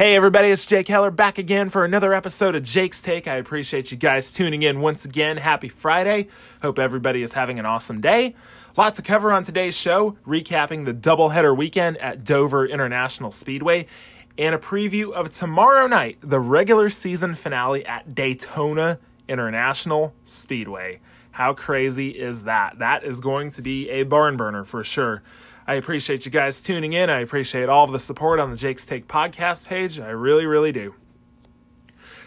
Hey everybody, it's Jake Heller back again for another episode of Jake's Take. I appreciate you guys tuning in once again. Happy Friday. Hope everybody is having an awesome day. Lots to cover on today's show, recapping the doubleheader weekend at Dover International Speedway and a preview of tomorrow night, the regular season finale at Daytona International Speedway. How crazy is that? That is going to be a barn burner for sure. I appreciate you guys tuning in. I appreciate all of the support on the Jake's Take podcast page. I really, really do.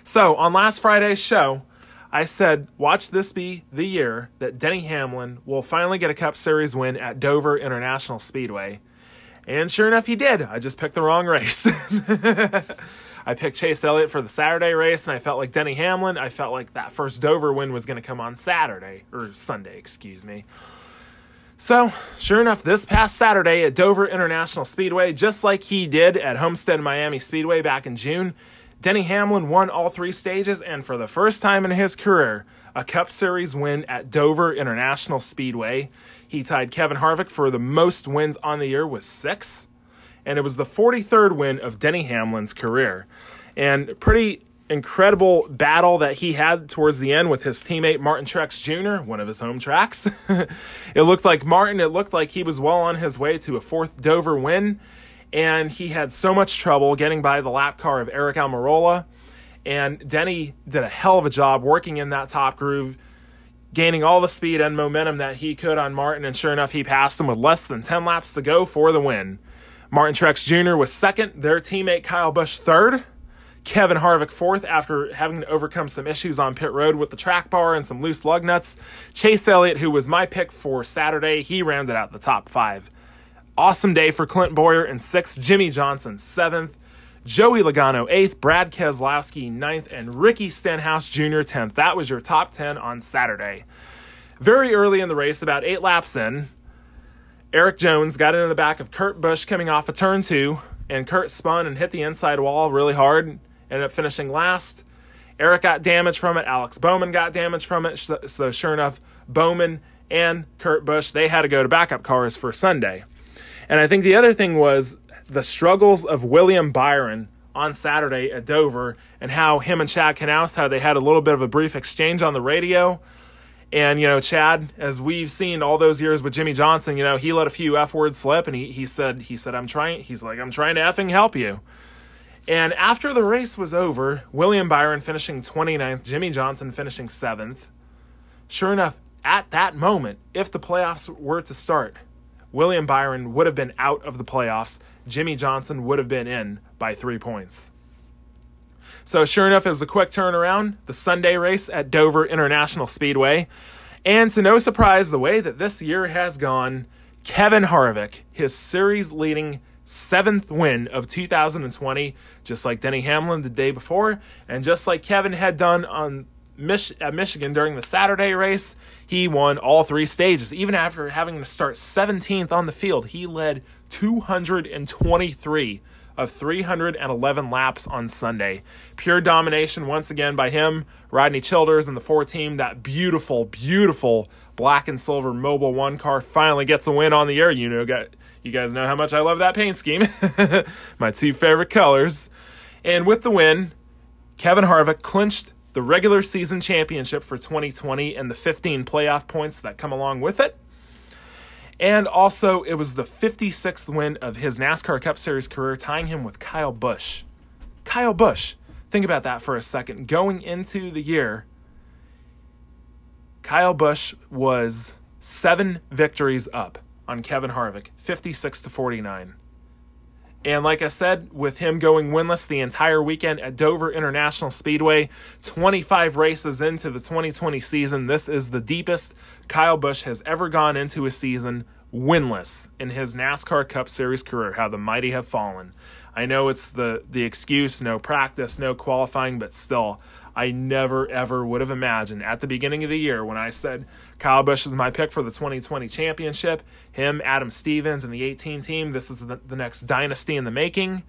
So, on last Friday's show, I said, watch this be the year that Denny Hamlin will finally get a Cup Series win at Dover International Speedway. And sure enough, he did. I just picked the wrong race. I picked Chase Elliott for the Saturday race, and I felt like Denny Hamlin. I felt like that first Dover win was going to come on Saturday, or Sunday, excuse me. So, sure enough, this past Saturday at Dover International Speedway, just like he did at Homestead Miami Speedway back in June, Denny Hamlin won all three stages and for the first time in his career, a Cup Series win at Dover International Speedway. He tied Kevin Harvick for the most wins on the year with six, and it was the 43rd win of Denny Hamlin's career. And pretty incredible battle that he had towards the end with his teammate Martin Truex Jr., one of his home tracks. it looked like Martin, it looked like he was well on his way to a fourth Dover win, and he had so much trouble getting by the lap car of Aric Almirola. And Denny did a hell of a job working in that top groove, gaining all the speed and momentum that he could on Martin, and sure enough, he passed him with less than 10 laps to go for the win. Martin Truex Jr. was second, their teammate Kyle Busch third. Kevin Harvick fourth after having to overcome some issues on pit road with the track bar and some loose lug nuts. Chase Elliott, who was my pick for Saturday, he rounded out the top five. Awesome day for Clint Bowyer in sixth, Jimmie Johnson seventh, Joey Logano eighth, Brad Keselowski ninth, and Ricky Stenhouse Jr. tenth. That was your top ten on Saturday. Very early in the race, about eight laps in, Erik Jones got into the back of Kurt Busch coming off a of turn two, and Kurt spun and hit the inside wall really hard ended up finishing last. Erik got damage from it. Alex Bowman got damage from it. So, so sure enough, Bowman and Kurt Busch, they had to go to backup cars for Sunday. And I think the other thing was the struggles of William Byron on Saturday at Dover and how him and Chad Knaus, how they had a little bit of a brief exchange on the radio. And, you know, Chad, as we've seen all those years with Jimmie Johnson, you know, he let a few F words slip and he, he said, he said, I'm trying, he's like, I'm trying to effing help you. And after the race was over, William Byron finishing 29th, Jimmie Johnson finishing 7th. Sure enough, at that moment, if the playoffs were to start, William Byron would have been out of the playoffs. Jimmie Johnson would have been in by three points. So, sure enough, it was a quick turnaround. The Sunday race at Dover International Speedway. And to no surprise, the way that this year has gone, Kevin Harvick, his series leading seventh win of 2020, just like Denny Hamlin the day before, and just like Kevin had done on Mich- at Michigan during the Saturday race, he won all three stages. Even after having to start 17th on the field, he led 223 of 311 laps on Sunday. Pure domination once again by him, Rodney Childers, and the four team. That beautiful, beautiful black and silver Mobil One car finally gets a win on the air. You know, got you guys know how much I love that paint scheme. My two favorite colors. And with the win, Kevin Harvick clinched the regular season championship for 2020 and the 15 playoff points that come along with it. And also, it was the 56th win of his NASCAR Cup Series career, tying him with Kyle Busch. Kyle Busch, think about that for a second. Going into the year, Kyle Busch was seven victories up on Kevin Harvick, 56 to 49. And like I said, with him going winless the entire weekend at Dover International Speedway, 25 races into the 2020 season, this is the deepest Kyle Busch has ever gone into a season winless in his NASCAR Cup Series career. How the mighty have fallen. I know it's the the excuse, no practice, no qualifying, but still, I never ever would have imagined at the beginning of the year when I said Kyle Busch is my pick for the 2020 championship. Him, Adam Stevens, and the 18 team. This is the, the next dynasty in the making.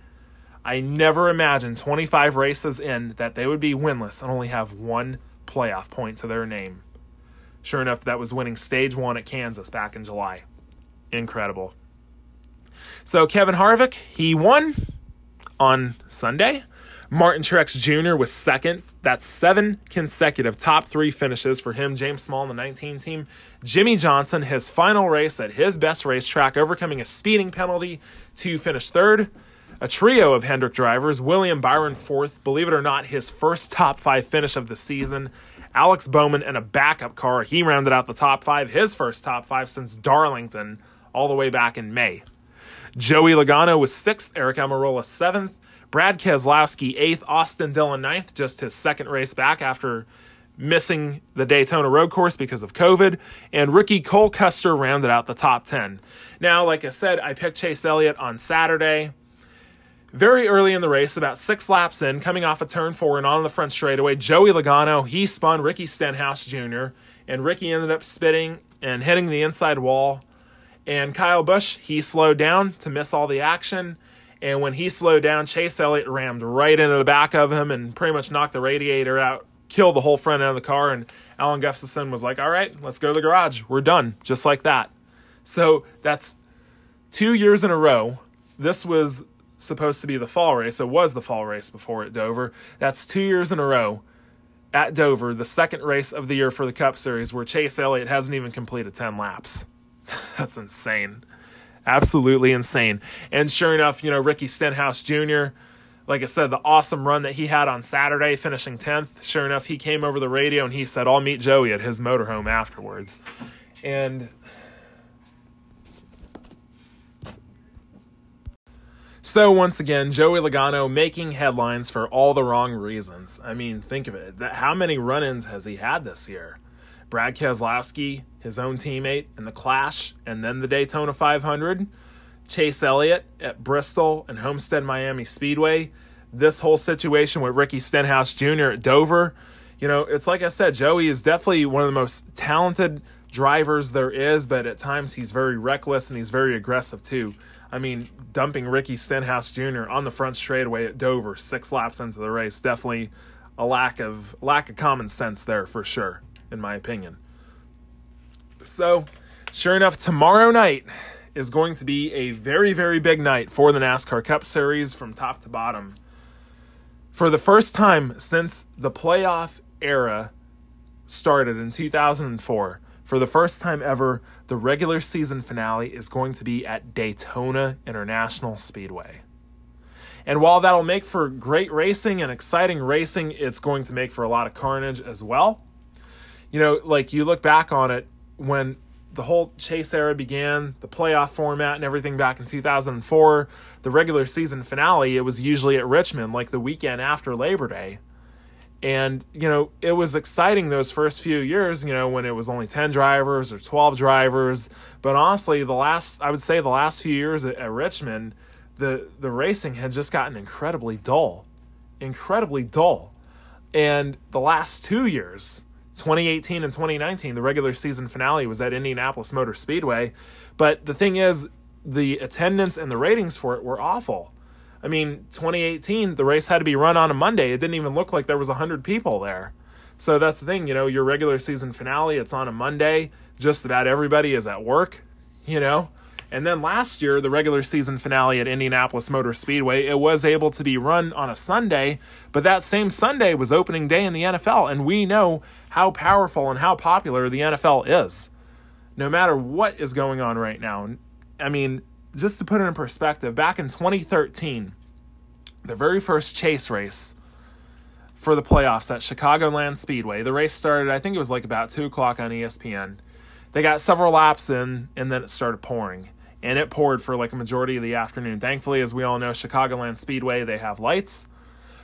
I never imagined 25 races in that they would be winless and only have one playoff point to their name. Sure enough, that was winning stage one at Kansas back in July. Incredible. So Kevin Harvick, he won on Sunday. Martin Truex Jr. was second. That's seven consecutive top three finishes for him. James Small in the 19 team. Jimmie Johnson, his final race at his best racetrack, overcoming a speeding penalty to finish third. A trio of Hendrick drivers, William Byron fourth, believe it or not, his first top five finish of the season. Alex Bowman in a backup car. He rounded out the top five, his first top five since Darlington, all the way back in May. Joey Logano was sixth, Aric Almirola seventh, Brad Keselowski eighth, Austin Dillon ninth, just his second race back after missing the Daytona road course because of COVID, and Ricky Cole Custer rounded out the top 10. Now, like I said, I picked Chase Elliott on Saturday. Very early in the race, about six laps in, coming off a turn four and on the front straightaway, Joey Logano, he spun Ricky Stenhouse Jr., and Ricky ended up spitting and hitting the inside wall. And Kyle Busch, he slowed down to miss all the action. And when he slowed down, Chase Elliott rammed right into the back of him and pretty much knocked the radiator out, killed the whole front end of the car. And Alan Gustafson was like, all right, let's go to the garage. We're done, just like that. So that's two years in a row. This was supposed to be the fall race. It was the fall race before at Dover. That's two years in a row at Dover, the second race of the year for the Cup Series, where Chase Elliott hasn't even completed 10 laps. That's insane. Absolutely insane. And sure enough, you know, Ricky Stenhouse Jr., like I said, the awesome run that he had on Saturday, finishing 10th, sure enough, he came over the radio and he said, I'll meet Joey at his motorhome afterwards. And So once again, Joey Logano making headlines for all the wrong reasons. I mean, think of it. How many run-ins has he had this year? Brad Keselowski, his own teammate in the Clash, and then the Daytona 500. Chase Elliott at Bristol and Homestead Miami Speedway. This whole situation with Ricky Stenhouse Jr. at Dover. You know, it's like I said, Joey is definitely one of the most talented drivers there is, but at times he's very reckless and he's very aggressive too. I mean, dumping Ricky Stenhouse Jr. on the front straightaway at Dover, six laps into the race, definitely a lack of lack of common sense there for sure, in my opinion. So, sure enough, tomorrow night is going to be a very, very big night for the NASCAR Cup Series from top to bottom. For the first time since the playoff era started in 2004, for the first time ever, the regular season finale is going to be at Daytona International Speedway. And while that'll make for great racing and exciting racing, it's going to make for a lot of carnage as well. You know, like you look back on it when the whole chase era began, the playoff format and everything back in 2004, the regular season finale, it was usually at Richmond, like the weekend after Labor Day. And, you know, it was exciting those first few years, you know, when it was only 10 drivers or 12 drivers. But honestly, the last, I would say the last few years at, at Richmond, the, the racing had just gotten incredibly dull. Incredibly dull. And the last two years, 2018 and 2019, the regular season finale was at Indianapolis Motor Speedway. But the thing is, the attendance and the ratings for it were awful. I mean, 2018, the race had to be run on a Monday. It didn't even look like there was 100 people there. So that's the thing, you know, your regular season finale, it's on a Monday. Just about everybody is at work, you know. And then last year, the regular season finale at Indianapolis Motor Speedway, it was able to be run on a Sunday, but that same Sunday was opening day in the NFL, and we know how powerful and how popular the NFL is. No matter what is going on right now. I mean, just to put it in perspective, back in 2013, the very first chase race for the playoffs at Chicagoland Speedway, the race started, I think it was like about 2 o'clock on ESPN. They got several laps in, and then it started pouring. And it poured for like a majority of the afternoon. Thankfully, as we all know, Chicagoland Speedway, they have lights.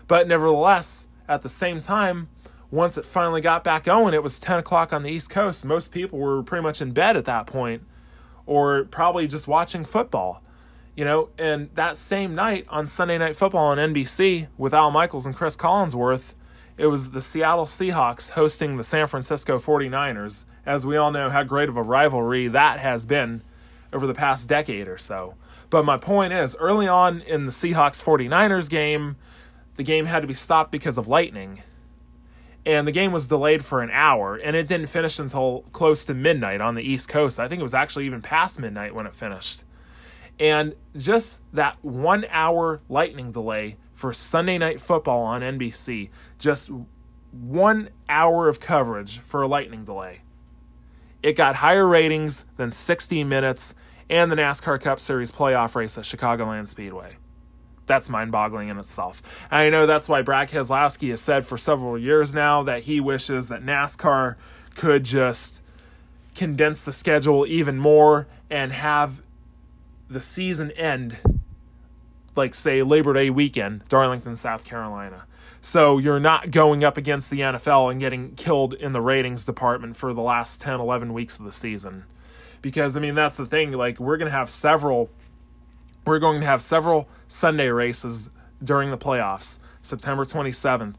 But nevertheless, at the same time, once it finally got back going, it was 10 o'clock on the East Coast. Most people were pretty much in bed at that point or probably just watching football. You know, and that same night on Sunday Night Football on NBC with Al Michaels and Cris Collinsworth, it was the Seattle Seahawks hosting the San Francisco 49ers. As we all know, how great of a rivalry that has been over the past decade or so. But my point is, early on in the Seahawks 49ers game, the game had to be stopped because of lightning and the game was delayed for an hour and it didn't finish until close to midnight on the east coast i think it was actually even past midnight when it finished And just that one hour lightning delay for Sunday Night Football on NBC, just one hour of coverage for a lightning delay. It got higher ratings than 60 Minutes and the NASCAR Cup Series playoff race at Chicagoland Speedway. That's mind boggling in itself. And I know that's why Brad Keselowski has said for several years now that he wishes that NASCAR could just condense the schedule even more and have the season end like say Labor Day weekend, Darlington, South Carolina. So you're not going up against the NFL and getting killed in the ratings department for the last 10, 11 weeks of the season. Because I mean that's the thing, like we're going to have several we're going to have several Sunday races during the playoffs. September 27th,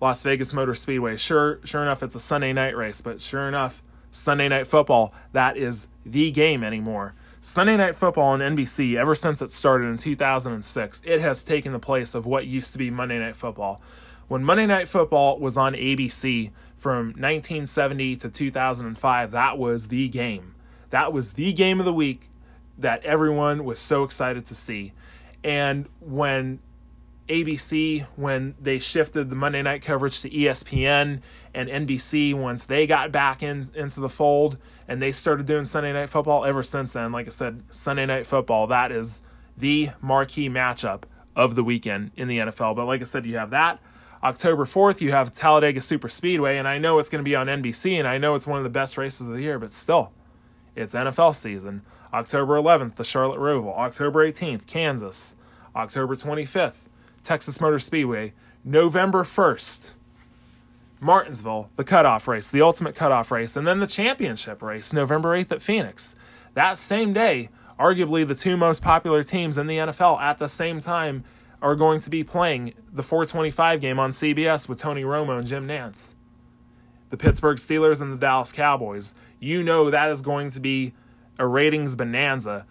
Las Vegas Motor Speedway. Sure sure enough it's a Sunday night race, but sure enough, Sunday night football, that is the game anymore. Sunday Night Football on NBC, ever since it started in 2006, it has taken the place of what used to be Monday Night Football. When Monday Night Football was on ABC from 1970 to 2005, that was the game. That was the game of the week that everyone was so excited to see. And when ABC, when they shifted the Monday night coverage to ESPN and NBC, once they got back in, into the fold and they started doing Sunday night football, ever since then, like I said, Sunday night football, that is the marquee matchup of the weekend in the NFL. But like I said, you have that. October 4th, you have Talladega Super Speedway, and I know it's going to be on NBC, and I know it's one of the best races of the year, but still, it's NFL season. October 11th, the Charlotte Roval. October 18th, Kansas. October 25th, Texas Motor Speedway. November 1st, Martinsville, the cutoff race, the ultimate cutoff race, and then the championship race, November 8th at Phoenix. That same day, arguably the two most popular teams in the NFL at the same time are going to be playing the 425 game on CBS with Tony Romo and Jim Nantz. The Pittsburgh Steelers and the Dallas Cowboys. You know that is going to be a ratings bonanza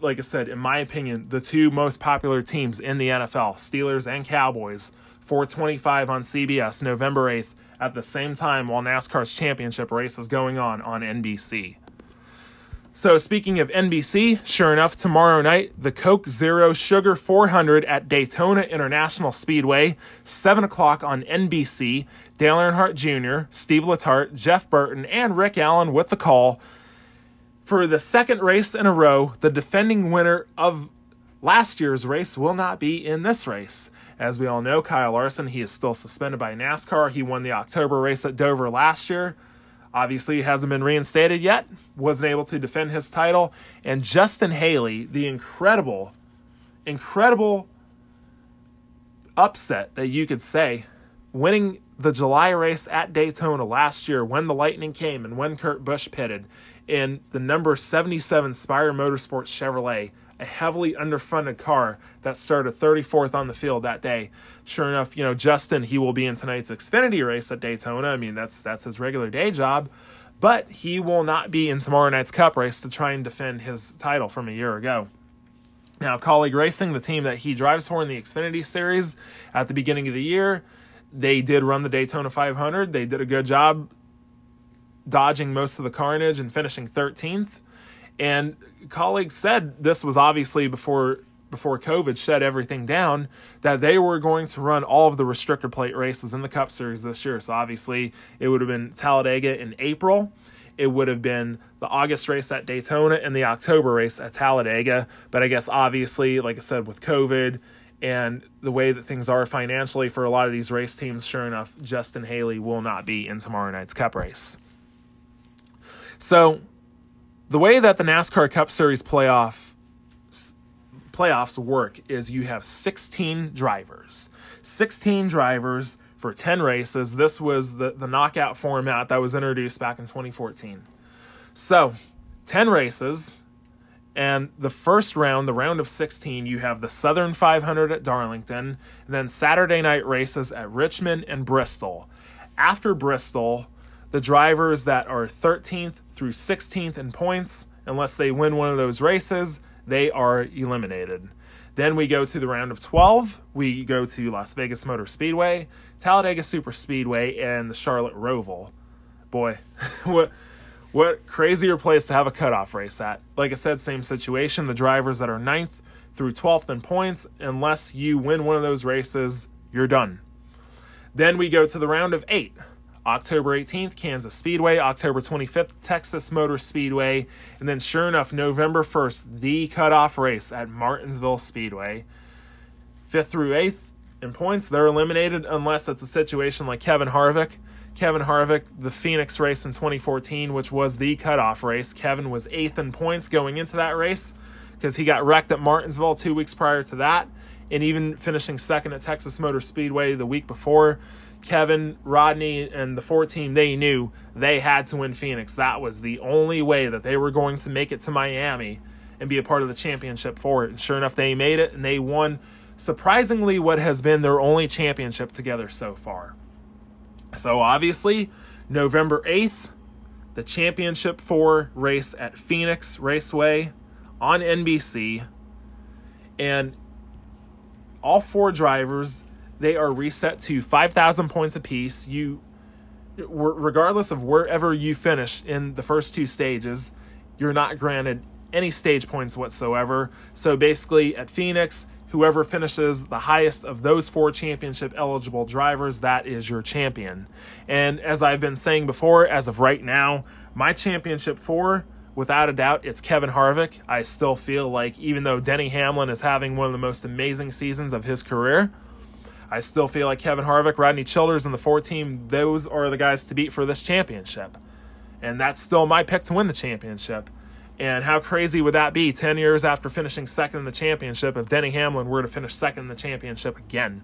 like I said, in my opinion, the two most popular teams in the NFL, Steelers and Cowboys, 425 on CBS November 8th at the same time while NASCAR's championship race is going on on NBC. So, speaking of NBC, sure enough, tomorrow night, the Coke Zero Sugar 400 at Daytona International Speedway, 7 o'clock on NBC. Dale Earnhardt Jr., Steve Letarte, Jeff Burton, and Rick Allen with the call for the second race in a row, the defending winner of last year's race will not be in this race. As we all know, Kyle Larson, he is still suspended by NASCAR. He won the October race at Dover last year. Obviously, he hasn't been reinstated yet, wasn't able to defend his title. And Justin Haley, the incredible, incredible upset that you could say, winning the July race at Daytona last year when the lightning came and when Kurt Busch pitted in the number 77 Spire Motorsports Chevrolet, a heavily underfunded car that started 34th on the field that day. Sure enough, you know, Justin, he will be in tonight's Xfinity race at Daytona. I mean, that's that's his regular day job, but he will not be in tomorrow night's cup race to try and defend his title from a year ago. Now, Kaulig Racing, the team that he drives for in the Xfinity series at the beginning of the year, they did run the Daytona 500. They did a good job dodging most of the carnage and finishing 13th. And colleagues said this was obviously before before COVID shut everything down that they were going to run all of the restrictor plate races in the Cup Series this year. So obviously it would have been Talladega in April. It would have been the August race at Daytona and the October race at Talladega. But I guess obviously, like I said, with COVID and the way that things are financially for a lot of these race teams, sure enough, Justin Haley will not be in tomorrow night's Cup race. So, the way that the NASCAR Cup Series playoff playoffs work is you have 16 drivers. 16 drivers for 10 races. This was the, the knockout format that was introduced back in 2014. So, 10 races, and the first round, the round of 16, you have the Southern 500 at Darlington, and then Saturday night races at Richmond and Bristol. After Bristol, the drivers that are 13th through 16th in points, unless they win one of those races, they are eliminated. Then we go to the round of 12. We go to Las Vegas Motor Speedway, Talladega Super Speedway, and the Charlotte Roval. Boy, what what crazier place to have a cutoff race at? Like I said, same situation. The drivers that are ninth through 12th in points, unless you win one of those races, you're done. Then we go to the round of eight. October 18th, Kansas Speedway. October 25th, Texas Motor Speedway. And then, sure enough, November 1st, the cutoff race at Martinsville Speedway. 5th through 8th in points, they're eliminated unless it's a situation like Kevin Harvick. Kevin Harvick, the Phoenix race in 2014, which was the cutoff race. Kevin was eighth in points going into that race because he got wrecked at Martinsville two weeks prior to that, and even finishing second at Texas Motor Speedway the week before. Kevin, Rodney, and the four team, they knew they had to win Phoenix. That was the only way that they were going to make it to Miami and be a part of the championship for it. And sure enough, they made it and they won surprisingly what has been their only championship together so far. So obviously, November 8th, the championship four race at Phoenix Raceway on NBC. And all four drivers, they are reset to 5,000 points apiece. You, regardless of wherever you finish in the first two stages, you're not granted any stage points whatsoever. So basically, at Phoenix, whoever finishes the highest of those four championship eligible drivers, that is your champion. And as I've been saying before, as of right now, my championship four, without a doubt, it's Kevin Harvick. I still feel like even though Denny Hamlin is having one of the most amazing seasons of his career, I still feel like Kevin Harvick, Rodney Childers, and the four team, those are the guys to beat for this championship. And that's still my pick to win the championship. And how crazy would that be 10 years after finishing second in the championship if Denny Hamlin were to finish second in the championship again?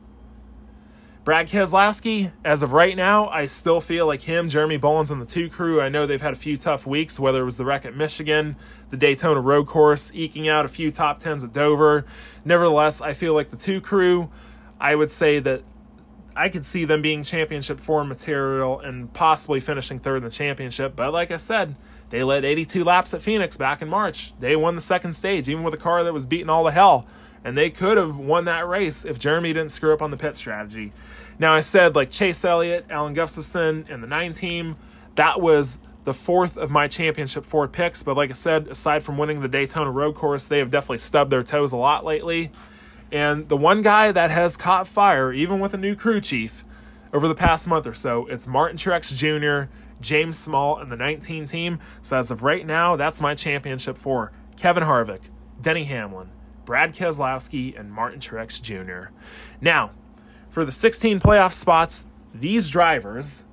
Brad Keselowski, as of right now, I still feel like him, Jeremy Bullins, and the two crew. I know they've had a few tough weeks, whether it was the wreck at Michigan, the Daytona road course, eking out a few top tens at Dover. Nevertheless, I feel like the two crew, I would say that I could see them being championship form material and possibly finishing third in the championship. But like I said, they led 82 laps at Phoenix back in March. They won the second stage, even with a car that was beating all the hell. And they could have won that race if Jeremy didn't screw up on the pit strategy. Now, I said like Chase Elliott, Alan Gustafson, and the nine team, that was the fourth of my championship four picks. But like I said, aside from winning the Daytona road course, they have definitely stubbed their toes a lot lately. And the one guy that has caught fire, even with a new crew chief, over the past month or so, it's Martin Truex Jr., James Small, and the 19 team. So as of right now, that's my championship for Kevin Harvick, Denny Hamlin, Brad Keselowski, and Martin Truex Jr. Now, for the 16 playoff spots, these drivers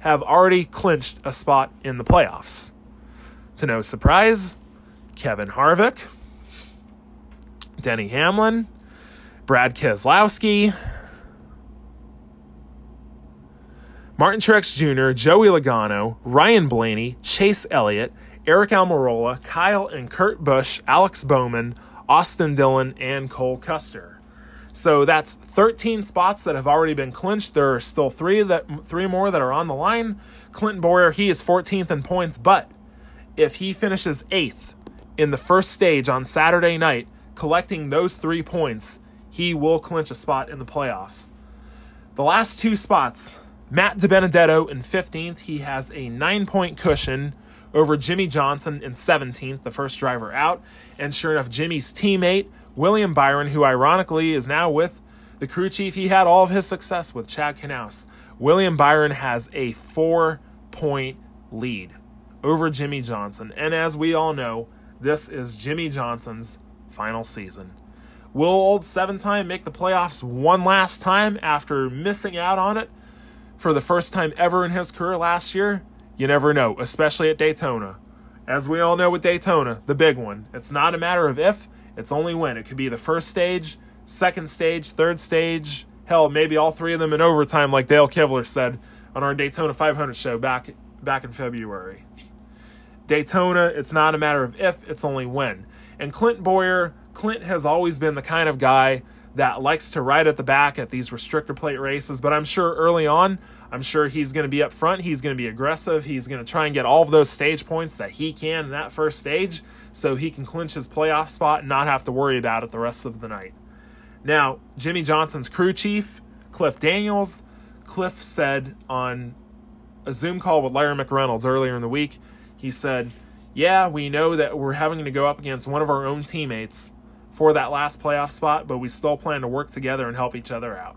have already clinched a spot in the playoffs. To no surprise, Kevin Harvick, Denny Hamlin, Brad Keselowski, Martin Truex Jr., Joey Logano, Ryan Blaney, Chase Elliott, Aric Almirola, Kyle and Kurt Busch, Alex Bowman, Austin Dillon, and Cole Custer. So that's 13 spots that have already been clinched. There are still three that three more that are on the line. Clinton Bowyer, he is 14th in points, but if he finishes eighth in the first stage on Saturday night, collecting those three points, he will clinch a spot in the playoffs. The last two spots, Matt DiBenedetto in 15th, he has a nine point cushion over Jimmie Johnson in 17th, the first driver out. And sure enough, Jimmie's teammate, William Byron, who ironically is now with the crew chief, he had all of his success with Chad Knaus. William Byron has a four point lead over Jimmie Johnson. And as we all know, this is Jimmie Johnson's final season. Will old seven time make the playoffs one last time after missing out on it for the first time ever in his career last year? You never know, especially at Daytona. As we all know with Daytona, the big one, it's not a matter of if, it's only when. It could be the first stage, second stage, third stage, hell, maybe all three of them in overtime, like Dale Kivler said on our Daytona 500 show back back in February. Daytona, it's not a matter of if, it's only when. And Clint Bowyer, Clint has always been the kind of guy that likes to ride at the back at these restrictor plate races, but I'm sure early on, I'm sure he's going to be up front. He's going to be aggressive. He's going to try and get all of those stage points that he can in that first stage so he can clinch his playoff spot and not have to worry about it the rest of the night. Now, Jimmie Johnson's crew chief, Cliff Daniels, Cliff said on a Zoom call with Larry McReynolds earlier in the week, He said, Yeah, we know that we're having to go up against one of our own teammates for that last playoff spot, but we still plan to work together and help each other out.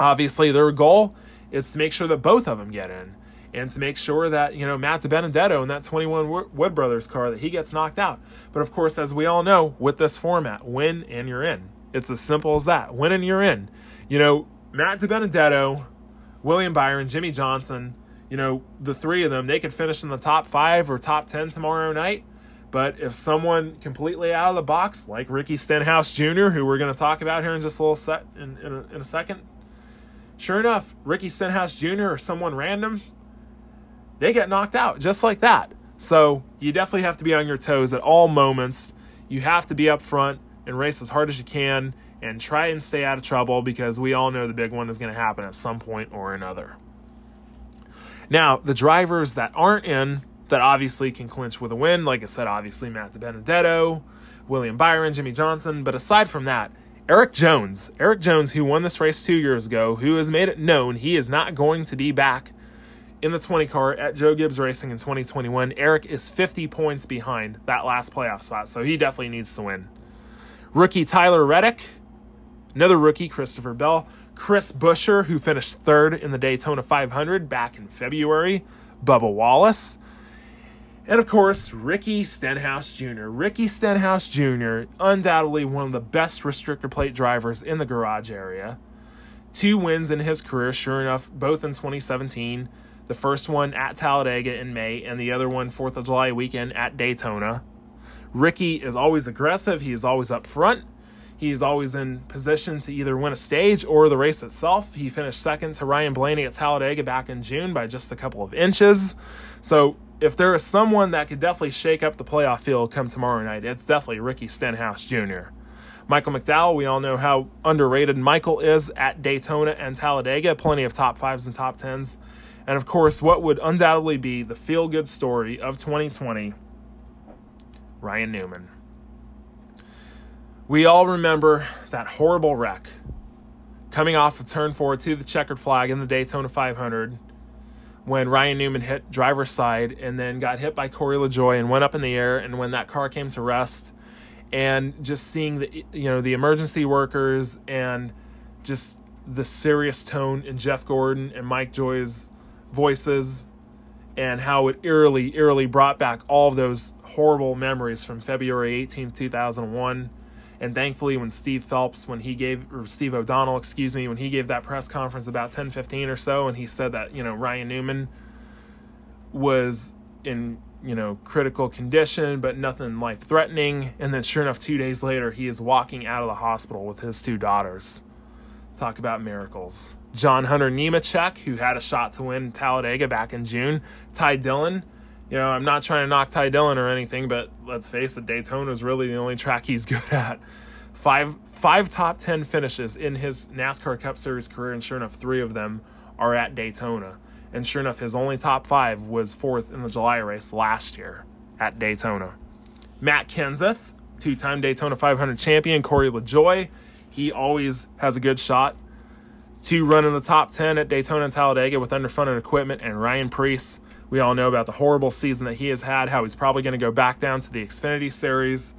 Obviously, their goal is to make sure that both of them get in and to make sure that, you know, Matt DiBenedetto in that 21 Wood Brothers car that he gets knocked out. But of course, as we all know, with this format, win and you're in. It's as simple as that. Win and you're in. You know, Matt DiBenedetto, William Byron, Jimmie Johnson, you know, the three of them, they could finish in the top five or top 10 tomorrow night. But if someone completely out of the box, like Ricky Stenhouse Jr., who we're going to talk about here in just a little set in, in, a, in a second, sure enough, Ricky Stenhouse Jr. or someone random, they get knocked out just like that. So you definitely have to be on your toes at all moments. You have to be up front and race as hard as you can and try and stay out of trouble because we all know the big one is going to happen at some point or another. Now, the drivers that aren't in that obviously can clinch with a win, like I said, obviously Matt DiBenedetto, William Byron, Jimmie Johnson, but aside from that, Erik Jones, Erik Jones, who won this race two years ago, who has made it known he is not going to be back in the 20 car at Joe Gibbs Racing in 2021. Erik is 50 points behind that last playoff spot, so he definitely needs to win. Rookie Tyler Reddick, another rookie, Christopher Bell, Chris Buescher, who finished third in the Daytona 500 back in February, Bubba Wallace, and of course, Ricky Stenhouse Jr. Ricky Stenhouse Jr., undoubtedly one of the best restrictor plate drivers in the garage area. Two wins in his career, sure enough, both in 2017 the first one at Talladega in May, and the other one 4th of July weekend at Daytona. Ricky is always aggressive, he is always up front. He is always in position to either win a stage or the race itself. He finished second to Ryan Blaney at Talladega back in June by just a couple of inches. So, if there is someone that could definitely shake up the playoff field come tomorrow night, it's definitely Ricky Stenhouse Jr. Michael McDowell, we all know how underrated Michael is at Daytona and Talladega. Plenty of top fives and top tens. And of course, what would undoubtedly be the feel good story of 2020 Ryan Newman. We all remember that horrible wreck coming off of turn four to the checkered flag in the Daytona 500 when Ryan Newman hit driver's side and then got hit by Corey LaJoie and went up in the air. And when that car came to rest, and just seeing the you know the emergency workers and just the serious tone in Jeff Gordon and Mike Joy's voices and how it eerily, eerily brought back all of those horrible memories from February 18, 2001. And thankfully, when Steve Phelps, when he gave, or Steve O'Donnell, excuse me, when he gave that press conference about 10 15 or so, and he said that, you know, Ryan Newman was in, you know, critical condition, but nothing life threatening. And then, sure enough, two days later, he is walking out of the hospital with his two daughters. Talk about miracles. John Hunter Nemechek, who had a shot to win Talladega back in June. Ty Dillon, you know, I'm not trying to knock Ty Dillon or anything, but let's face it, Daytona is really the only track he's good at. Five five top ten finishes in his NASCAR Cup Series career, and sure enough, three of them are at Daytona. And sure enough, his only top five was fourth in the July race last year at Daytona. Matt Kenseth, two-time Daytona 500 champion, Corey LaJoie, he always has a good shot to run in the top 10 at Daytona and Talladega with underfunded equipment, and Ryan Preece. We all know about the horrible season that he has had, how he's probably going to go back down to the Xfinity Series.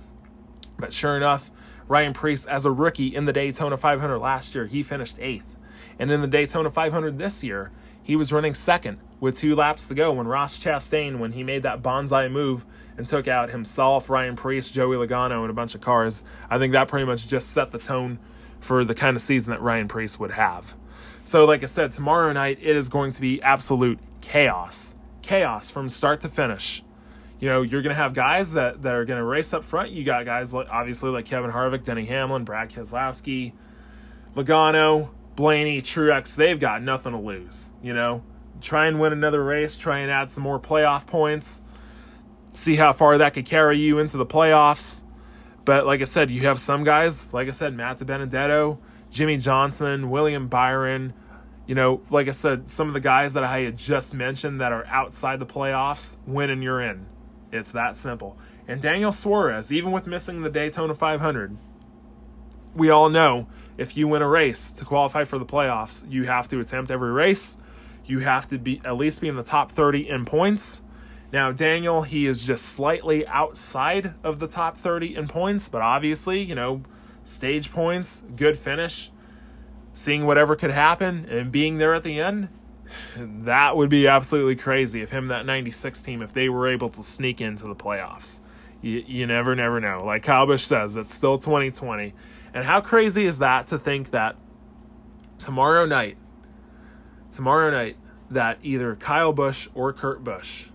But sure enough, Ryan Preece, as a rookie in the Daytona 500 last year, he finished eighth. And in the Daytona 500 this year, he was running second with two laps to go when Ross Chastain, when he made that bonsai move and took out himself, Ryan Preece, Joey Logano, and a bunch of cars. I think that pretty much just set the tone for the kind of season that Ryan Preece would have. So, like I said, tomorrow night it is going to be absolute chaos. Chaos from start to finish. You know, you're going to have guys that, that are going to race up front. You got guys like, obviously like Kevin Harvick, Denny Hamlin, Brad Keselowski, Logano, Blaney, Truex. They've got nothing to lose. You know, try and win another race, try and add some more playoff points, see how far that could carry you into the playoffs. But like I said, you have some guys, like I said, Matt Benedetto, Jimmie Johnson, William Byron. You know, like I said, some of the guys that I had just mentioned that are outside the playoffs, win and you're in. It's that simple. And Daniel Suarez, even with missing the Daytona 500, we all know if you win a race to qualify for the playoffs, you have to attempt every race. You have to be at least be in the top 30 in points Now, Daniel, he is just slightly outside of the top 30 in points, but obviously, you know, stage points, good finish, seeing whatever could happen, and being there at the end, that would be absolutely crazy if him, that 96 team, if they were able to sneak into the playoffs. You, you never, never know. Like Kyle Busch says, it's still 2020. And how crazy is that to think that tomorrow night, tomorrow night, that either Kyle Busch or Kurt Busch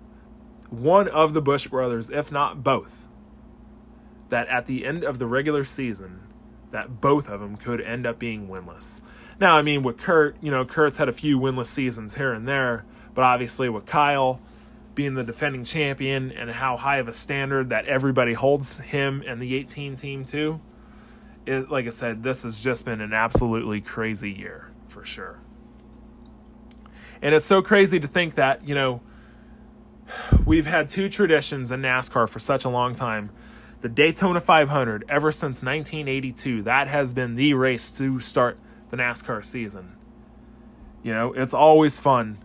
one of the Busch brothers, if not both, that at the end of the regular season, that both of them could end up being winless. Now, I mean, with Kurt, you know, Kurt's had a few winless seasons here and there, but obviously with Kyle being the defending champion and how high of a standard that everybody holds him and the 18 team to, it, like I said, this has just been an absolutely crazy year for sure. And it's so crazy to think that, you know, we've had two traditions in NASCAR for such a long time. The Daytona 500, ever since 1982, that has been the race to start the NASCAR season. You know, it's always fun.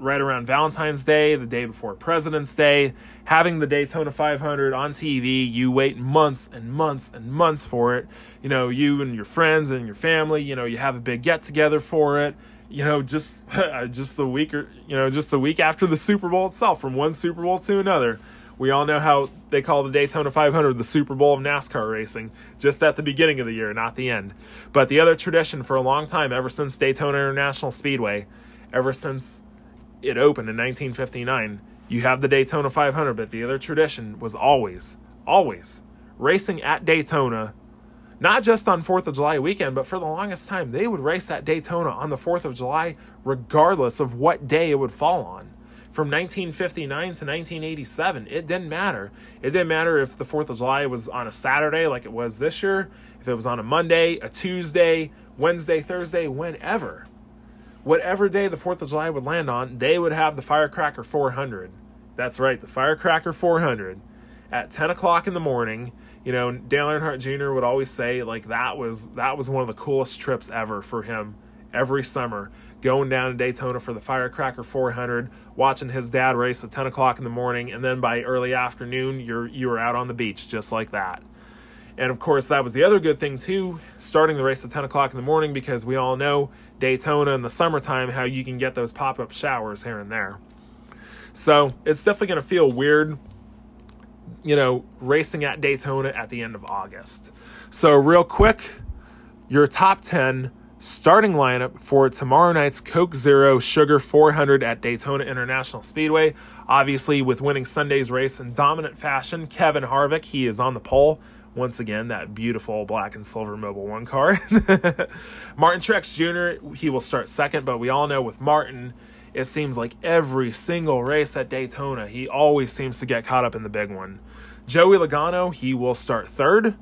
Right around Valentine's Day, the day before President's Day, having the Daytona 500 on TV, you wait months and months and months for it. You know, you and your friends and your family, you know, you have a big get together for it you know, just just a week or you know, just a week after the Super Bowl itself, from one Super Bowl to another. We all know how they call the Daytona 500 the Super Bowl of NASCAR racing, just at the beginning of the year, not the end. But the other tradition for a long time, ever since Daytona International Speedway, ever since it opened in 1959, you have the Daytona 500. But the other tradition was always, always racing at Daytona not just on 4th of July weekend, but for the longest time, they would race at Daytona on the 4th of July, regardless of what day it would fall on. From 1959 to 1987, it didn't matter. It didn't matter if the 4th of July was on a Saturday like it was this year, if it was on a Monday, a Tuesday, Wednesday, Thursday, whenever. Whatever day the 4th of July would land on, they would have the Firecracker 400. That's right, the Firecracker 400 at 10 o'clock in the morning you know, Dale Earnhardt Jr. would always say like that was that was one of the coolest trips ever for him every summer. Going down to Daytona for the Firecracker 400, watching his dad race at 10 o'clock in the morning, and then by early afternoon, you're you were out on the beach just like that. And of course, that was the other good thing too, starting the race at 10 o'clock in the morning because we all know Daytona in the summertime how you can get those pop up showers here and there. So it's definitely going to feel weird you know, racing at Daytona at the end of August. So, real quick, your top 10 starting lineup for tomorrow night's Coke Zero Sugar 400 at Daytona International Speedway. Obviously, with winning Sunday's race in dominant fashion, Kevin Harvick, he is on the pole. Once again, that beautiful black and silver Mobil One car. Martin Truex Jr., he will start second, but we all know with Martin, it seems like every single race at Daytona, he always seems to get caught up in the big one. Joey Logano, he will start third.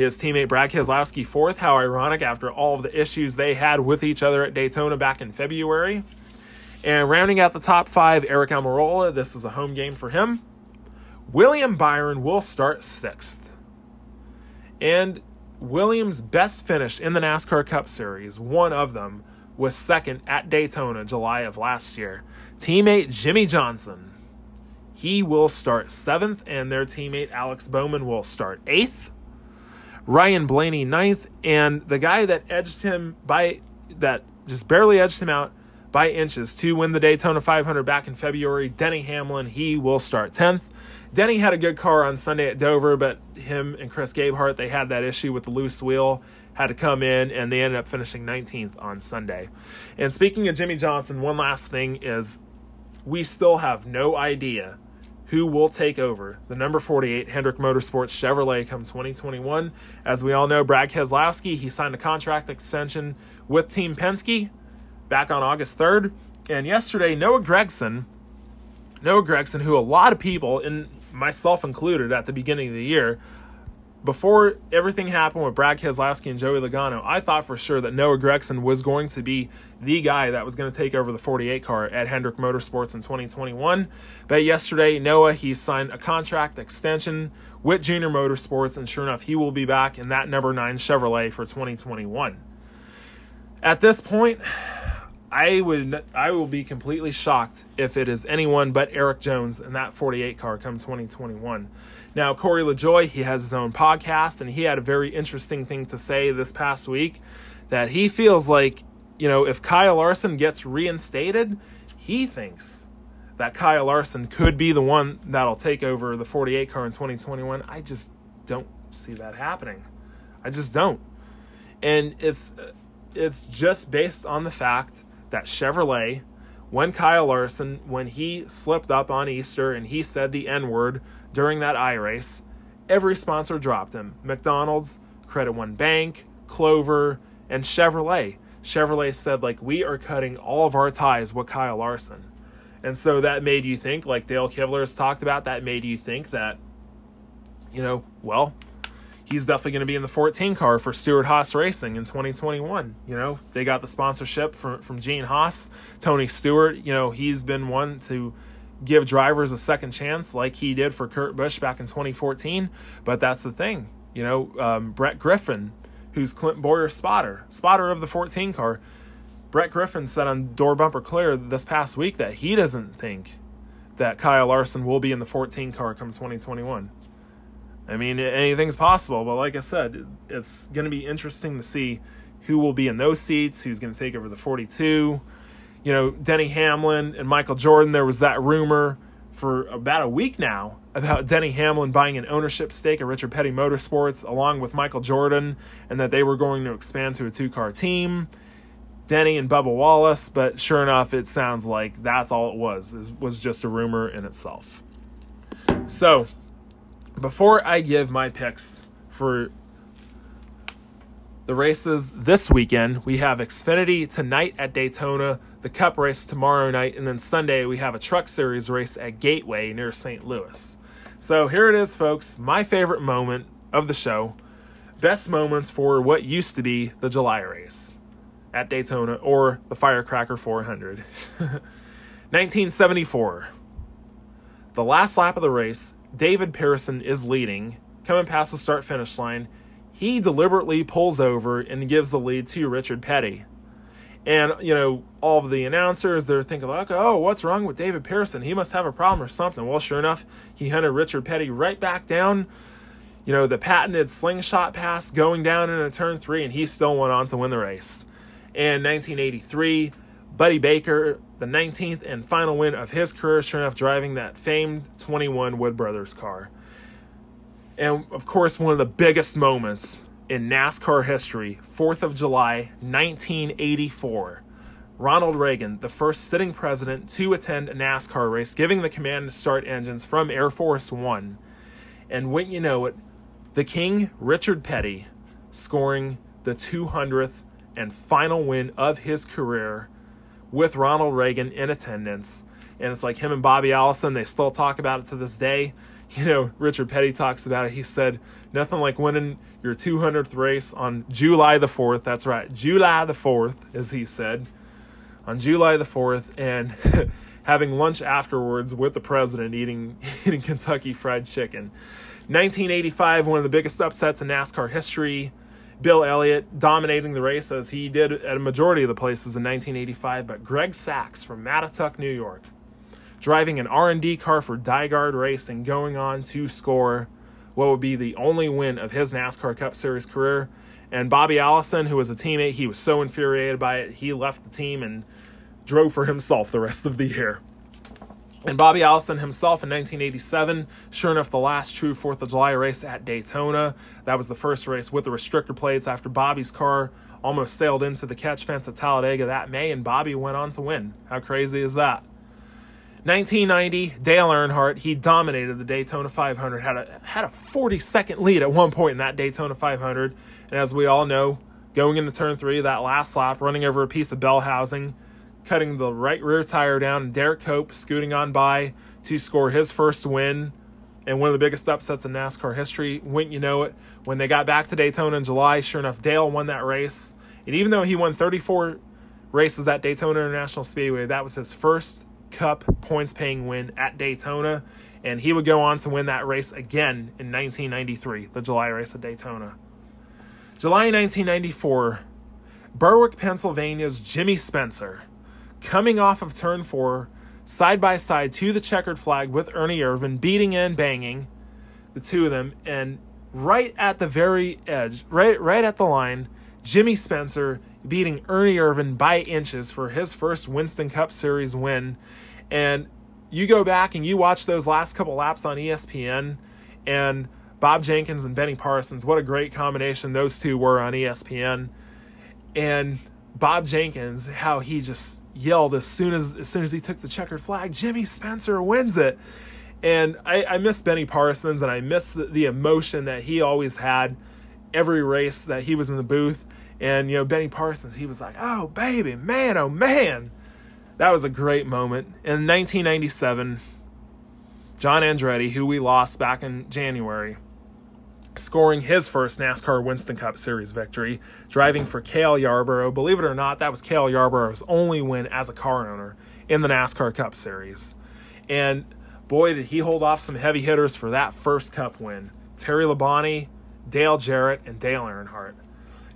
His teammate Brad Keselowski fourth. How ironic after all of the issues they had with each other at Daytona back in February. And rounding out the top five, Aric Almirola. This is a home game for him. William Byron will start sixth. And Williams' best finish in the NASCAR Cup Series, one of them, was second at Daytona, July of last year. Teammate Jimmie Johnson, he will start seventh, and their teammate Alex Bowman will start eighth. Ryan Blaney ninth, and the guy that edged him by that just barely edged him out by inches to win the Daytona 500 back in February, Denny Hamlin, he will start 10th. Denny had a good car on Sunday at Dover, but him and Chris Gabehart, they had that issue with the loose wheel had to come in, and they ended up finishing 19th on Sunday. And speaking of Jimmie Johnson, one last thing is we still have no idea who will take over the number 48 Hendrick Motorsports Chevrolet come 2021. As we all know, Brad Keselowski, he signed a contract extension with Team Penske back on August 3rd. And yesterday, Noah Gragson, Noah Gragson, who a lot of people, and myself included at the beginning of the year, before everything happened with Brad Keselowski and Joey Logano, I thought for sure that Noah Gragson was going to be the guy that was going to take over the 48 car at Hendrick Motorsports in 2021. But yesterday, Noah he signed a contract extension with Junior Motorsports, and sure enough, he will be back in that number nine Chevrolet for 2021. At this point, I would I will be completely shocked if it is anyone but Erik Jones in that 48 car come 2021. Now Corey LaJoie, he has his own podcast and he had a very interesting thing to say this past week that he feels like, you know, if Kyle Larson gets reinstated, he thinks that Kyle Larson could be the one that'll take over the 48 car in 2021. I just don't see that happening. I just don't. And it's it's just based on the fact that Chevrolet, when Kyle Larson, when he slipped up on Easter and he said the N word during that I race, every sponsor dropped him. McDonald's, Credit One Bank, Clover, and Chevrolet. Chevrolet said, like, we are cutting all of our ties with Kyle Larson. And so that made you think, like Dale Kivler has talked about, that made you think that, you know, well, he's definitely going to be in the 14 car for Stewart-Haas Racing in 2021. You know, they got the sponsorship from from Gene Haas, Tony Stewart. You know, he's been one to give drivers a second chance, like he did for Kurt Busch back in 2014. But that's the thing, you know, um, Brett Griffin, who's Clint Bowyer's spotter, spotter of the 14 car. Brett Griffin said on Door Bumper Clear this past week that he doesn't think that Kyle Larson will be in the 14 car come 2021. I mean, anything's possible, but like I said, it's going to be interesting to see who will be in those seats, who's going to take over the 42. You know, Denny Hamlin and Michael Jordan, there was that rumor for about a week now about Denny Hamlin buying an ownership stake at Richard Petty Motorsports along with Michael Jordan and that they were going to expand to a two car team. Denny and Bubba Wallace, but sure enough, it sounds like that's all it was. It was just a rumor in itself. So, before I give my picks for the races this weekend, we have Xfinity tonight at Daytona, the Cup race tomorrow night, and then Sunday we have a Truck Series race at Gateway near St. Louis. So here it is, folks. My favorite moment of the show. Best moments for what used to be the July race at Daytona or the Firecracker 400. 1974. The last lap of the race, David Pearson is leading, coming past the start finish line. He deliberately pulls over and gives the lead to Richard Petty. And, you know, all of the announcers, they're thinking, like, oh, what's wrong with David Pearson? He must have a problem or something. Well, sure enough, he hunted Richard Petty right back down, you know, the patented slingshot pass going down in a turn three, and he still went on to win the race. And 1983, Buddy Baker, the 19th and final win of his career, sure enough, driving that famed 21 Wood Brothers car. And of course, one of the biggest moments in NASCAR history, 4th of July, 1984. Ronald Reagan, the first sitting president to attend a NASCAR race, giving the command to start engines from Air Force One. And wouldn't you know it, the King, Richard Petty, scoring the 200th and final win of his career with Ronald Reagan in attendance. And it's like him and Bobby Allison, they still talk about it to this day. You know, Richard Petty talks about it. He said, nothing like winning your 200th race on July the 4th. That's right, July the 4th, as he said, on July the 4th, and having lunch afterwards with the president eating, eating Kentucky Fried Chicken. 1985, one of the biggest upsets in NASCAR history. Bill Elliott dominating the race as he did at a majority of the places in 1985, but Greg Sacks from Mattituck, New York, driving an R&D car for DiGard Racing, going on to score what would be the only win of his NASCAR Cup Series career. And Bobby Allison, who was a teammate, he was so infuriated by it, he left the team and drove for himself the rest of the year. And Bobby Allison himself in 1987, sure enough, the last true 4th of July race at Daytona. That was the first race with the restrictor plates after Bobby's car almost sailed into the catch fence at Talladega that May, and Bobby went on to win. How crazy is that? 1990, Dale Earnhardt, he dominated the Daytona 500, had a, had a 40 second lead at one point in that Daytona 500. And as we all know, going into turn three, that last lap, running over a piece of bell housing, cutting the right rear tire down, and Derrike Cope scooting on by to score his first win and one of the biggest upsets in NASCAR history. Wouldn't you know it? When they got back to Daytona in July, sure enough, Dale won that race. And even though he won 34 races at Daytona International Speedway, that was his first Cup points paying win at Daytona. And he would go on to win that race again in 1993, the July race at Daytona. July 1994, Berwick, Pennsylvania's Jimmy Spencer coming off of turn four, side by side to the checkered flag with Ernie Irvan, beating and banging the two of them, and right at the very edge, right right at the line, Jimmy Spencer beating Ernie Irvan by inches for his first Winston Cup Series win. And you go back and you watch those last couple laps on ESPN, and Bob Jenkins and Benny Parsons, what a great combination those two were on ESPN. And Bob Jenkins, how he just yelled as soon as as soon as he took the checkered flag, Jimmy Spencer wins it. And I, I miss Benny Parsons and I miss the, the emotion that he always had every race that he was in the booth. And, you know, Benny Parsons, he was like, oh, baby, man, oh, man. That was a great moment. In 1997, John Andretti, who we lost back in January, scoring his first NASCAR Winston Cup Series victory, driving for Cale Yarborough. Believe it or not, that was Cale Yarborough's only win as a car owner in the NASCAR Cup Series. And boy, did he hold off some heavy hitters for that first Cup win Terry Labonte, Dale Jarrett, and Dale Earnhardt.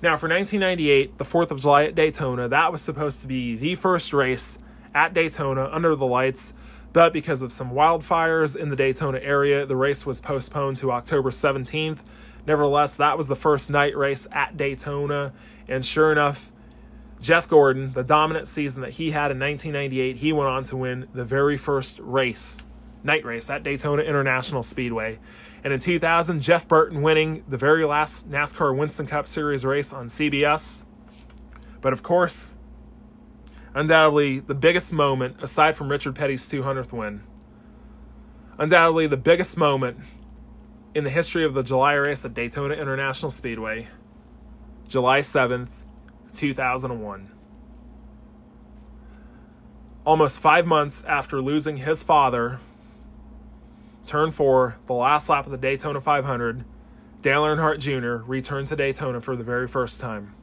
Now, for 1998, the 4th of July at Daytona, that was supposed to be the first race at Daytona under the lights, but because of some wildfires in the Daytona area, the race was postponed to October 17th. Nevertheless, that was the first night race at Daytona, and sure enough, Jeff Gordon, the dominant season that he had in 1998, he went on to win the very first race night race at Daytona International Speedway. And in 2000, Jeff Burton winning the very last NASCAR Winston Cup Series race on CBS. But of course, undoubtedly the biggest moment, aside from Richard Petty's 200th win, undoubtedly the biggest moment in the history of the July race at Daytona International Speedway, July 7th, 2001 almost five months after losing his father Turn four, the last lap of the Daytona 500, Dale Earnhardt Jr. returned to Daytona for the very first time.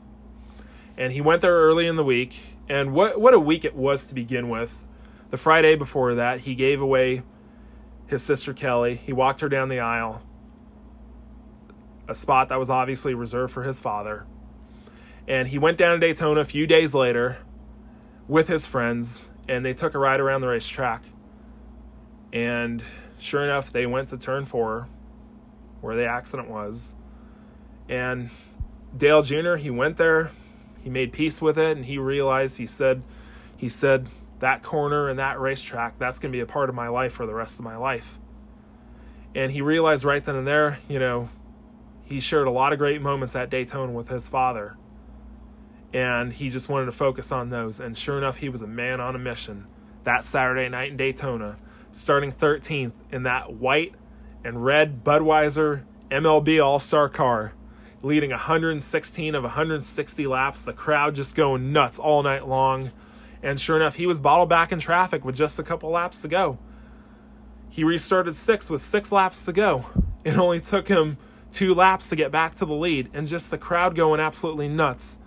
And he went there early in the week, and what, what a week it was to begin with. The Friday before that, he gave away his sister Kelly. He walked her down the aisle, a spot that was obviously reserved for his father. And he went down to Daytona a few days later with his friends, and they took a ride around the racetrack. And Sure enough, they went to turn four where the accident was. And Dale Jr., he went there, he made peace with it, and he realized, he said, he said, that corner and that racetrack, that's going to be a part of my life for the rest of my life. And he realized right then and there, you know, he shared a lot of great moments at Daytona with his father. And he just wanted to focus on those. And sure enough, he was a man on a mission that Saturday night in Daytona starting 13th in that white and red Budweiser MLB All Star car, leading 116 of 160 laps. The crowd just going nuts all night long. And sure enough, he was bottled back in traffic with just a couple laps to go. He restarted six with six laps to go. It only took him two laps to get back to the lead, and just the crowd going absolutely nuts.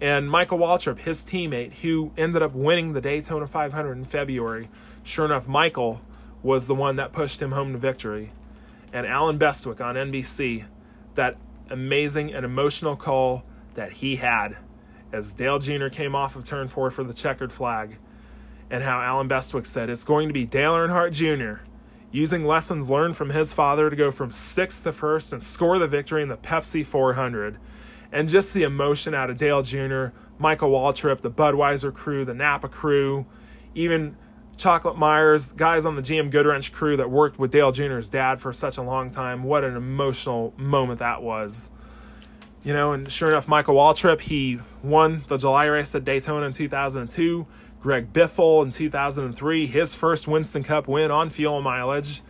And Michael Waltrip, his teammate, who ended up winning the Daytona 500 in February, Sure enough, Michael was the one that pushed him home to victory. And Allen Bestwick on NBC, that amazing and emotional call that he had as Dale Jr. came off of turn four for the checkered flag, and how Allen Bestwick said it's going to be Dale Earnhardt Jr. using lessons learned from his father to go from sixth to first and score the victory in the Pepsi 400. And just the emotion out of Dale Jr., Michael Waltrip, the Budweiser crew, the Napa crew, even Chocolate Myers, guys on the GM Goodwrench crew that worked with Dale Jr.'s dad for such a long time. What an emotional moment that was. You know, and sure enough, Michael Waltrip, he won the July race at Daytona in 2002. Greg Biffle in 2003, his first Winston Cup win on fuel mileage.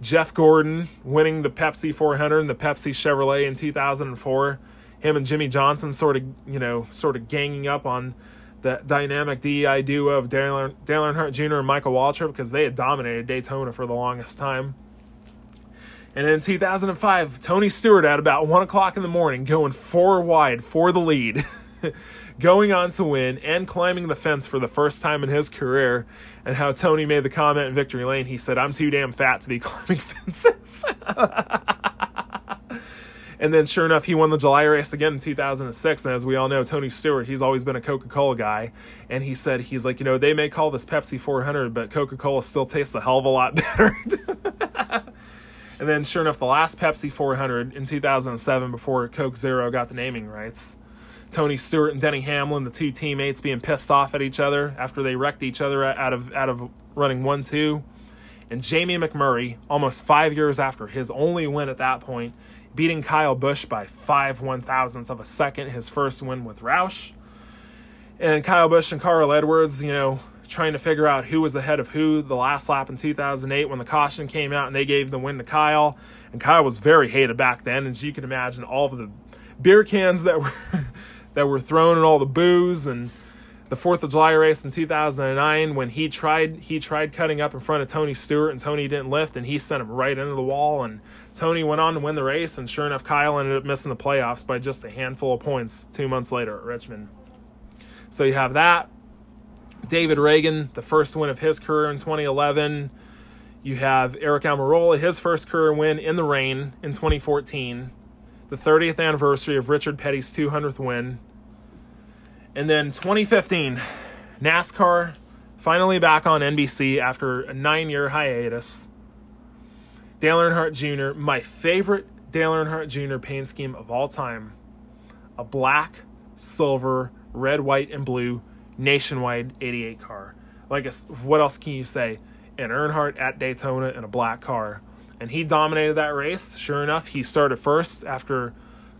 Jeff Gordon winning the Pepsi 400 and the Pepsi Chevrolet in 2004. Him and Jimmie Johnson sort of, you know, sort of ganging up on the dynamic DEI duo of Dale, Dale Earnhardt Jr. and Michael Waltrip because they had dominated Daytona for the longest time. And in 2005, Tony Stewart at about 1 o'clock in the morning going four wide for the lead, going on to win and climbing the fence for the first time in his career. And how Tony made the comment in Victory Lane, he said, I'm too damn fat to be climbing fences. And then, sure enough, he won the July race again in 2006. And as we all know, Tony Stewart, he's always been a Coca Cola guy. And he said, he's like, you know, they may call this Pepsi 400, but Coca Cola still tastes a hell of a lot better. and then, sure enough, the last Pepsi 400 in 2007, before Coke Zero got the naming rights, Tony Stewart and Denny Hamlin, the two teammates, being pissed off at each other after they wrecked each other out of out of running one two. And Jamie McMurray, almost five years after his only win at that point, beating Kyle Busch by five one thousandths of a second, his first win with Roush. And Kyle Busch and Carl Edwards, you know, trying to figure out who was ahead of who the last lap in 2008 when the caution came out and they gave the win to Kyle. And Kyle was very hated back then, as you can imagine, all of the beer cans that were that were thrown and all the booze and the Fourth of July race in 2009 when he tried he tried cutting up in front of Tony Stewart and Tony didn't lift and he sent him right into the wall and Tony went on to win the race and sure enough Kyle ended up missing the playoffs by just a handful of points two months later at Richmond. So you have that. David Ragan, the first win of his career in 2011. You have Aric Almirola, his first career win in the rain in 2014. The 30th anniversary of Richard Petty's 200th win and then 2015, NASCAR finally back on NBC after a nine year hiatus. Dale Earnhardt Jr., my favorite Dale Earnhardt Jr. paint scheme of all time. A black, silver, red, white, and blue nationwide 88 car. Like, what else can you say? An Earnhardt at Daytona in a black car. And he dominated that race. Sure enough, he started first after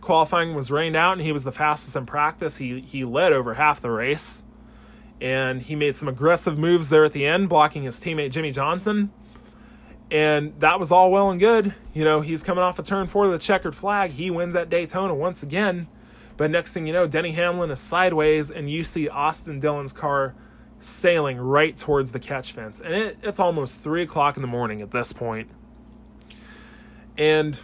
qualifying was rained out and he was the fastest in practice. He he led over half the race. And he made some aggressive moves there at the end, blocking his teammate Jimmie Johnson. And that was all well and good. You know, he's coming off a turn four of the checkered flag. He wins at Daytona once again. But next thing you know, Denny Hamlin is sideways, and you see Austin Dillon's car sailing right towards the catch fence. And it, it's almost three o'clock in the morning at this point. And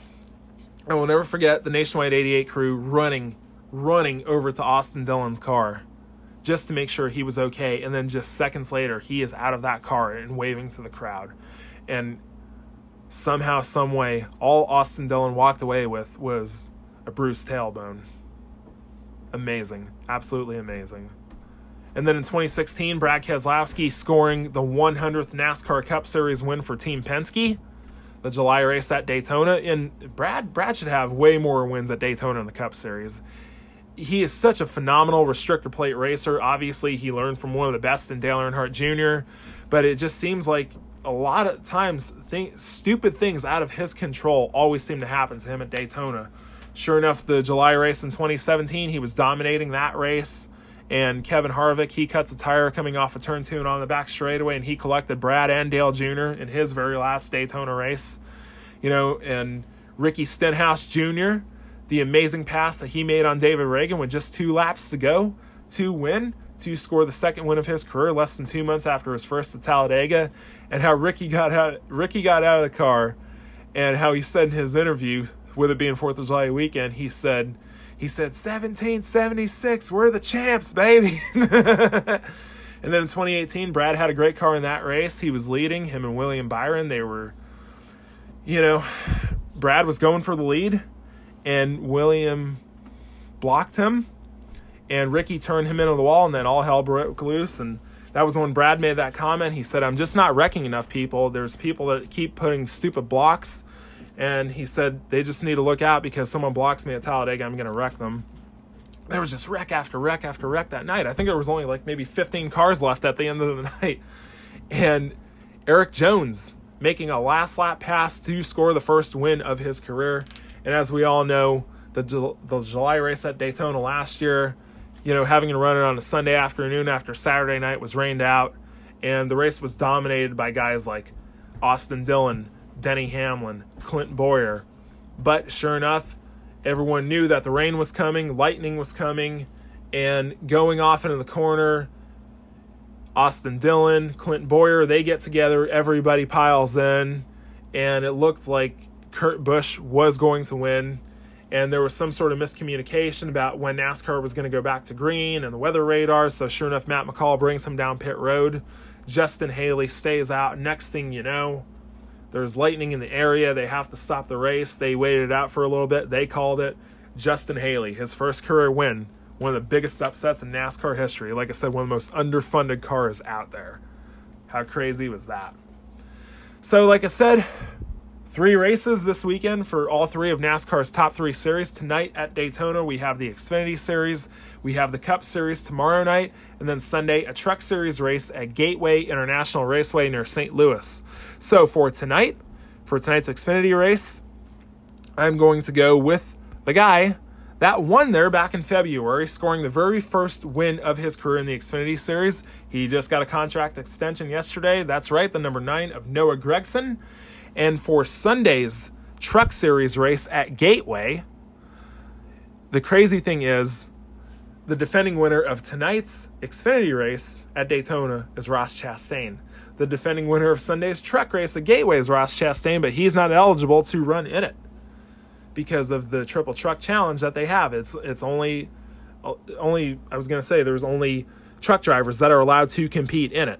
I will never forget the Nationwide 88 crew running, running over to Austin Dillon's car just to make sure he was okay. And then just seconds later, he is out of that car and waving to the crowd. And somehow, some way, all Austin Dillon walked away with was a bruised tailbone. Amazing. Absolutely amazing. And then in 2016, Brad Keselowski scoring the 100th NASCAR Cup Series win for Team Penske the July race at Daytona. And Brad Brad should have way more wins at Daytona in the Cup Series. He is such a phenomenal restrictor plate racer. Obviously, he learned from one of the best in Dale Earnhardt Jr., but it just seems like a lot of times th- stupid things out of his control always seem to happen to him at Daytona. Sure enough, the July race in 2017, he was dominating that race and Kevin Harvick, he cuts a tire coming off a turn two and on the back straightaway, and he collected Brad and Dale Jr. in his very last Daytona race. You know, and Ricky Stenhouse Jr., the amazing pass that he made on David Ragan with just two laps to go to win, to score the second win of his career less than two months after his first at Talladega, and how Ricky got out, Ricky got out of the car, and how he said in his interview, with it being Fourth of July weekend, he said he said 1776 we're the champs baby. And then in 2018 brad had a great car in that race. He was leading him and william byron they were you know brad was going for the lead and william blocked him and ricky turned him into the wall and then all hell broke loose and that was when brad made that comment. He said i'm just not wrecking enough people. There's people that keep putting stupid blocks and he said they just need to look out because someone blocks me at Talladega, I'm going to wreck them. There was just wreck after wreck after wreck that night. I think there was only like maybe 15 cars left at the end of the night. And Erik Jones making a last lap pass to score the first win of his career. And as we all know, the, the July race at Daytona last year, you know, having to run it on a Sunday afternoon after Saturday night was rained out. And the race was dominated by guys like Austin Dillon, Denny Hamlin, Clint Bowyer. But sure enough, everyone knew that the rain was coming, lightning was coming, and going off into the corner, Austin Dillon, Clint Bowyer, they get together, everybody piles in, and it looked like Kurt Busch was going to win. And there was some sort of miscommunication about when NASCAR was going to go back to green and the weather radar. So, sure enough, Matt McCall brings him down pit road. Justin Haley stays out. Next thing you know, There's lightning in the area. They have to stop the race. They waited it out for a little bit. They called it. Justin Haley, his first career win, one of the biggest upsets in NASCAR history. Like I said, one of the most underfunded cars out there. How crazy was that? So, like I said, three races this weekend for all three of NASCAR's top three series. Tonight at Daytona, we have the Xfinity Series, we have the Cup Series tomorrow night, and then Sunday, a Truck Series race at Gateway International Raceway near St. Louis. So, for tonight, for tonight's Xfinity race, I'm going to go with the guy that won there back in February, scoring the very first win of his career in the Xfinity Series. He just got a contract extension yesterday. That's right, the number nine of Noah Gragson. And for Sunday's Truck Series race at Gateway, the crazy thing is the defending winner of tonight's Xfinity race at Daytona is Ross Chastain. The defending winner of Sunday's truck race at Gateway is Ross Chastain, but he's not eligible to run in it because of the triple truck challenge that they have. It's it's only only I was going to say there's only truck drivers that are allowed to compete in it.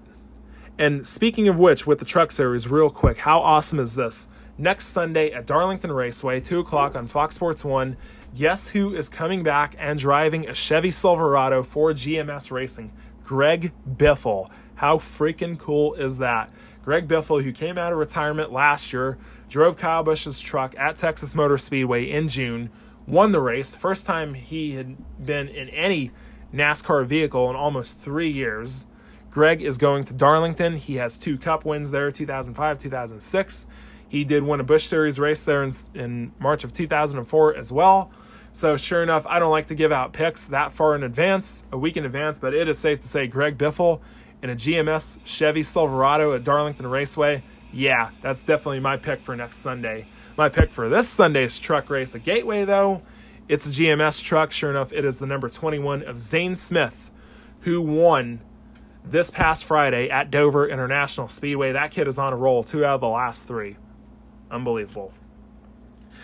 And speaking of which, with the truck series, real quick, how awesome is this? Next Sunday at Darlington Raceway, 2 o'clock on Fox Sports 1, guess who is coming back and driving a Chevy Silverado for GMS Racing? Greg Biffle. How freaking cool is that? Greg Biffle, who came out of retirement last year, drove Kyle Busch's truck at Texas Motor Speedway in June, won the race. First time he had been in any NASCAR vehicle in almost three years. Greg is going to Darlington. He has two cup wins there 2005, 2006. He did win a Busch Series race there in, in March of 2004 as well. So, sure enough, I don't like to give out picks that far in advance, a week in advance, but it is safe to say Greg Biffle in a GMS Chevy Silverado at Darlington Raceway. Yeah, that's definitely my pick for next Sunday. My pick for this Sunday's truck race at Gateway, though, it's a GMS truck. Sure enough, it is the number 21 of Zane Smith, who won this past Friday at Dover International Speedway. That kid is on a roll, two out of the last three. Unbelievable.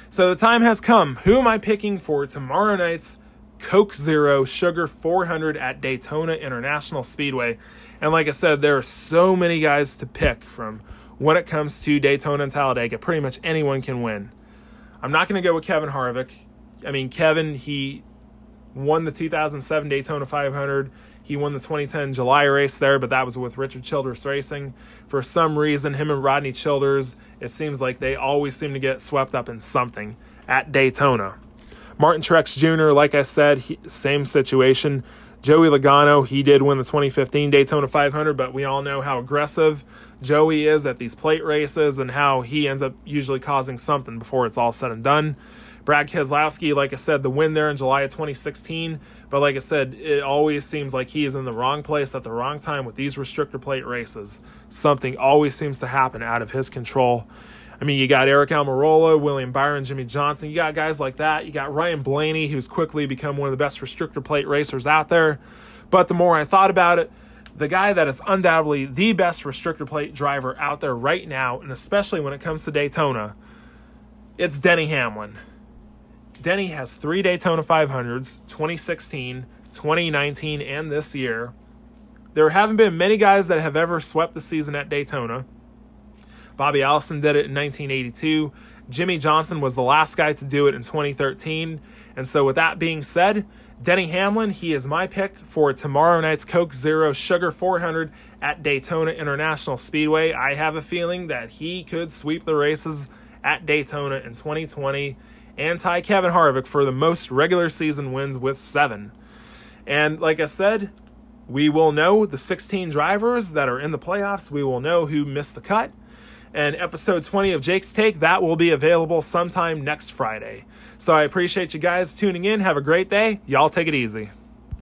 So the time has come. Who am I picking for tomorrow night's Coke Zero Sugar 400 at Daytona International Speedway? And like I said, there are so many guys to pick from when it comes to Daytona and Talladega. Pretty much anyone can win. I'm not going to go with Kevin Harvick. I mean, Kevin, he won the 2007 Daytona 500. He won the 2010 July race there, but that was with Richard Childress Racing. For some reason, him and Rodney Childers, it seems like they always seem to get swept up in something at Daytona. Martin Truex Jr., like I said, he, same situation. Joey Logano, he did win the 2015 Daytona 500, but we all know how aggressive Joey is at these plate races and how he ends up usually causing something before it's all said and done. Brad Keselowski, like I said, the win there in July of 2016. But like I said, it always seems like he is in the wrong place at the wrong time with these restrictor plate races. Something always seems to happen out of his control. I mean, you got Aric Almirola, William Byron, Jimmie Johnson. You got guys like that. You got Ryan Blaney, who's quickly become one of the best restrictor plate racers out there. But the more I thought about it, the guy that is undoubtedly the best restrictor plate driver out there right now, and especially when it comes to Daytona, it's Denny Hamlin. Denny has three Daytona 500s 2016, 2019, and this year. There haven't been many guys that have ever swept the season at Daytona. Bobby Allison did it in 1982. Jimmie Johnson was the last guy to do it in 2013. And so, with that being said, Denny Hamlin, he is my pick for tomorrow night's Coke Zero Sugar 400 at Daytona International Speedway. I have a feeling that he could sweep the races at Daytona in 2020 and tie Kevin Harvick for the most regular season wins with seven. And like I said, we will know the 16 drivers that are in the playoffs. We will know who missed the cut and episode 20 of Jake's Take, that will be available sometime next Friday. So I appreciate you guys tuning in. Have a great day. Y'all take it easy.